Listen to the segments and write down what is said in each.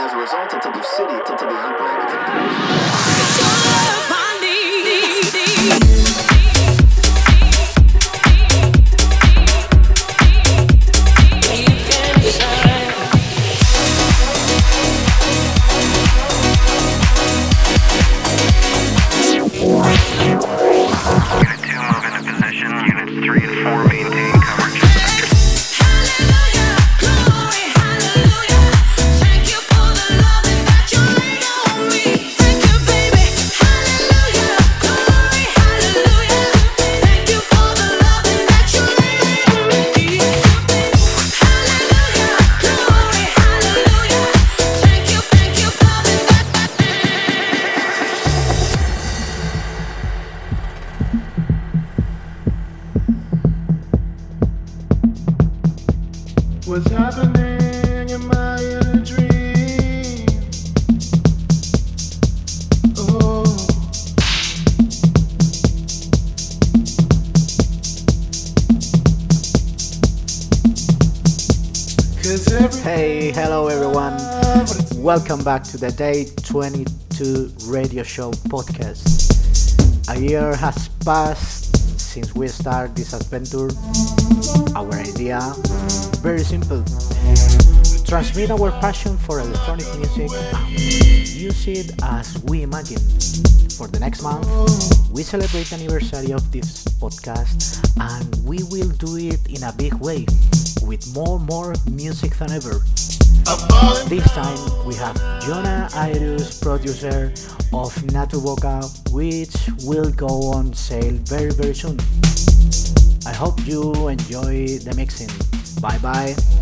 As a result of the city to the outbreak. To the Day 22 radio show podcast. A year has passed since we started this adventure. Our idea, very simple. Transmit our passion for electronic music and use it as we imagine. For the next month, we celebrate the anniversary of this podcast and we will do it in a big way with more more music than ever. This time we have Jonah Iris, producer of Natuboca, which will go on sale very very soon. I hope you enjoy the mixing. Bye bye.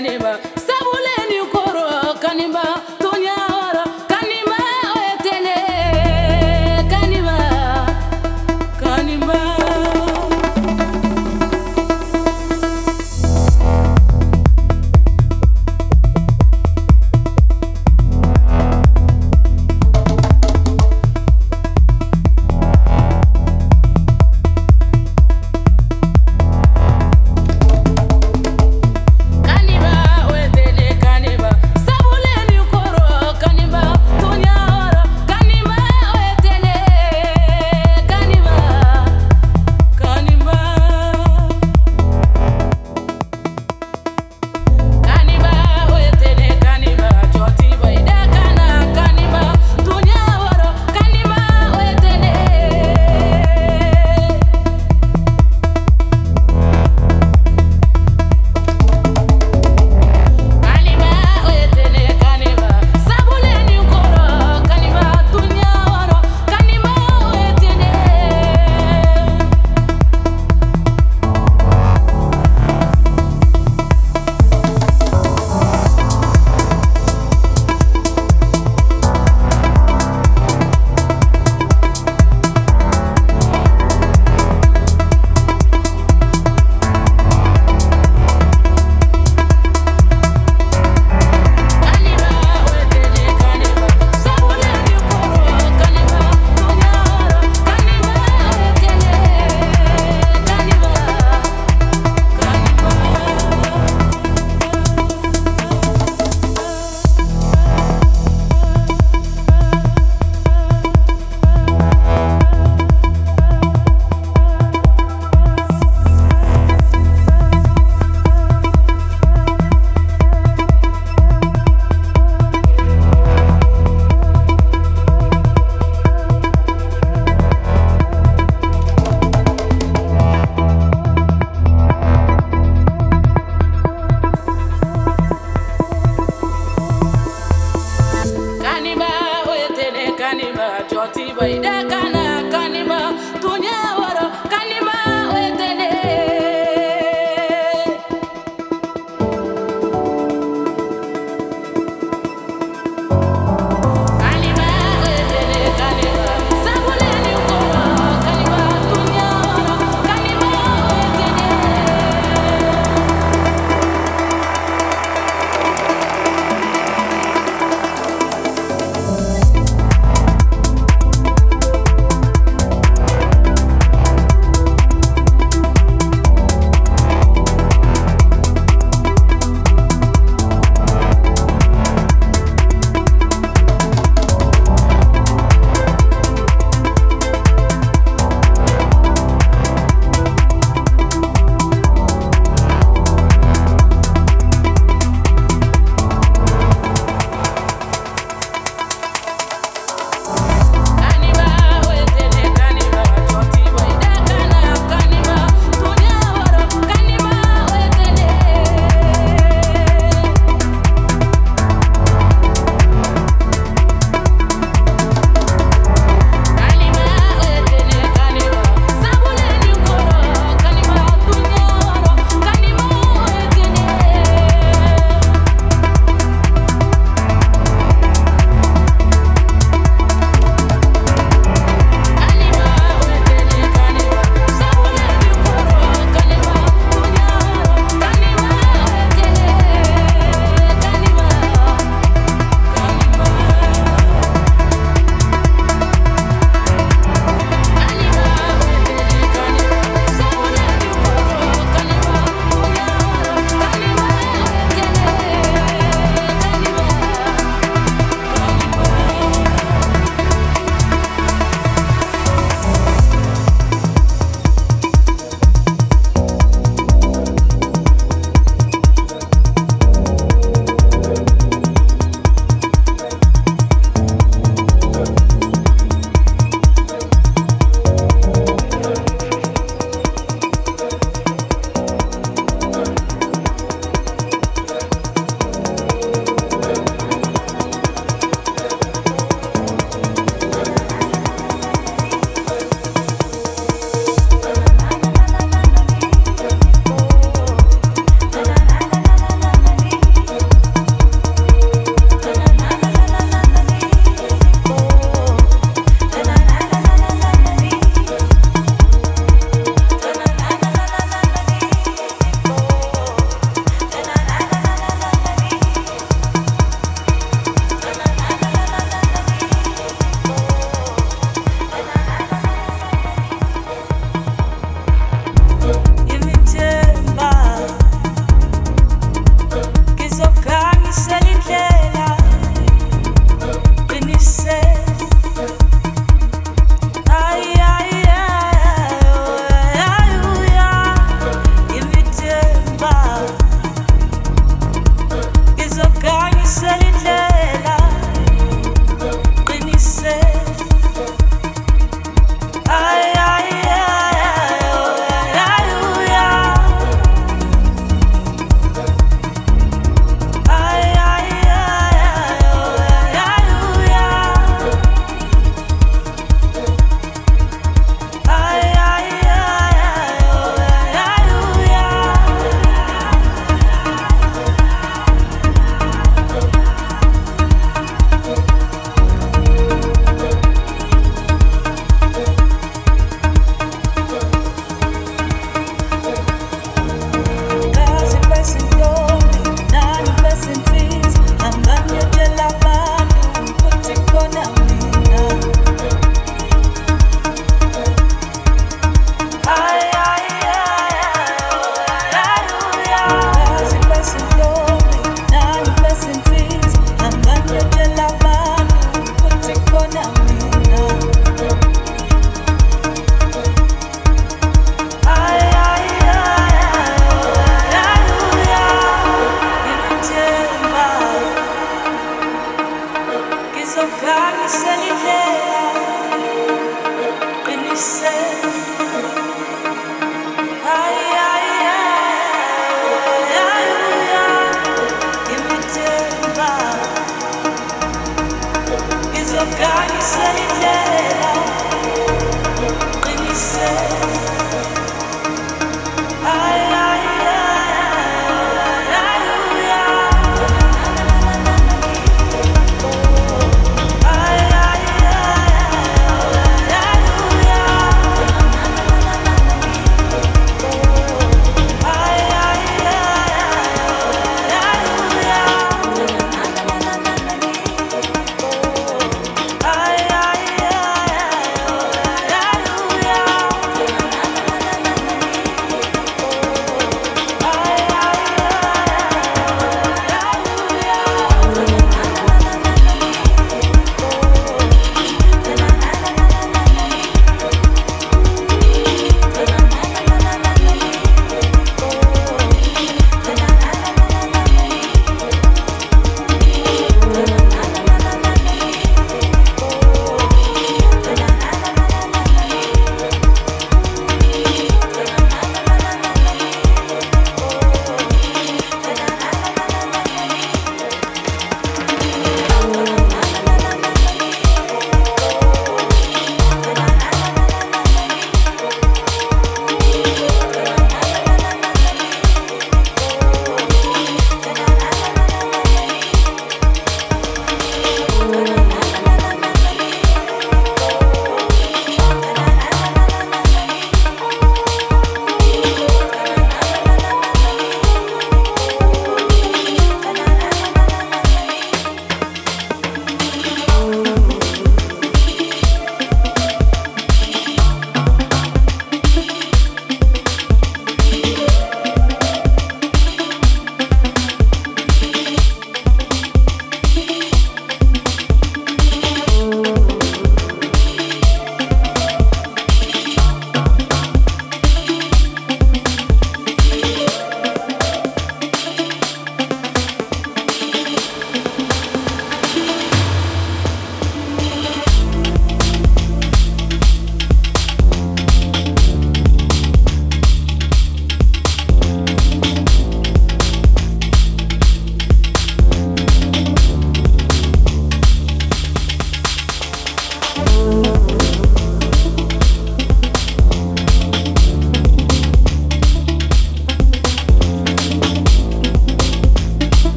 neighbor.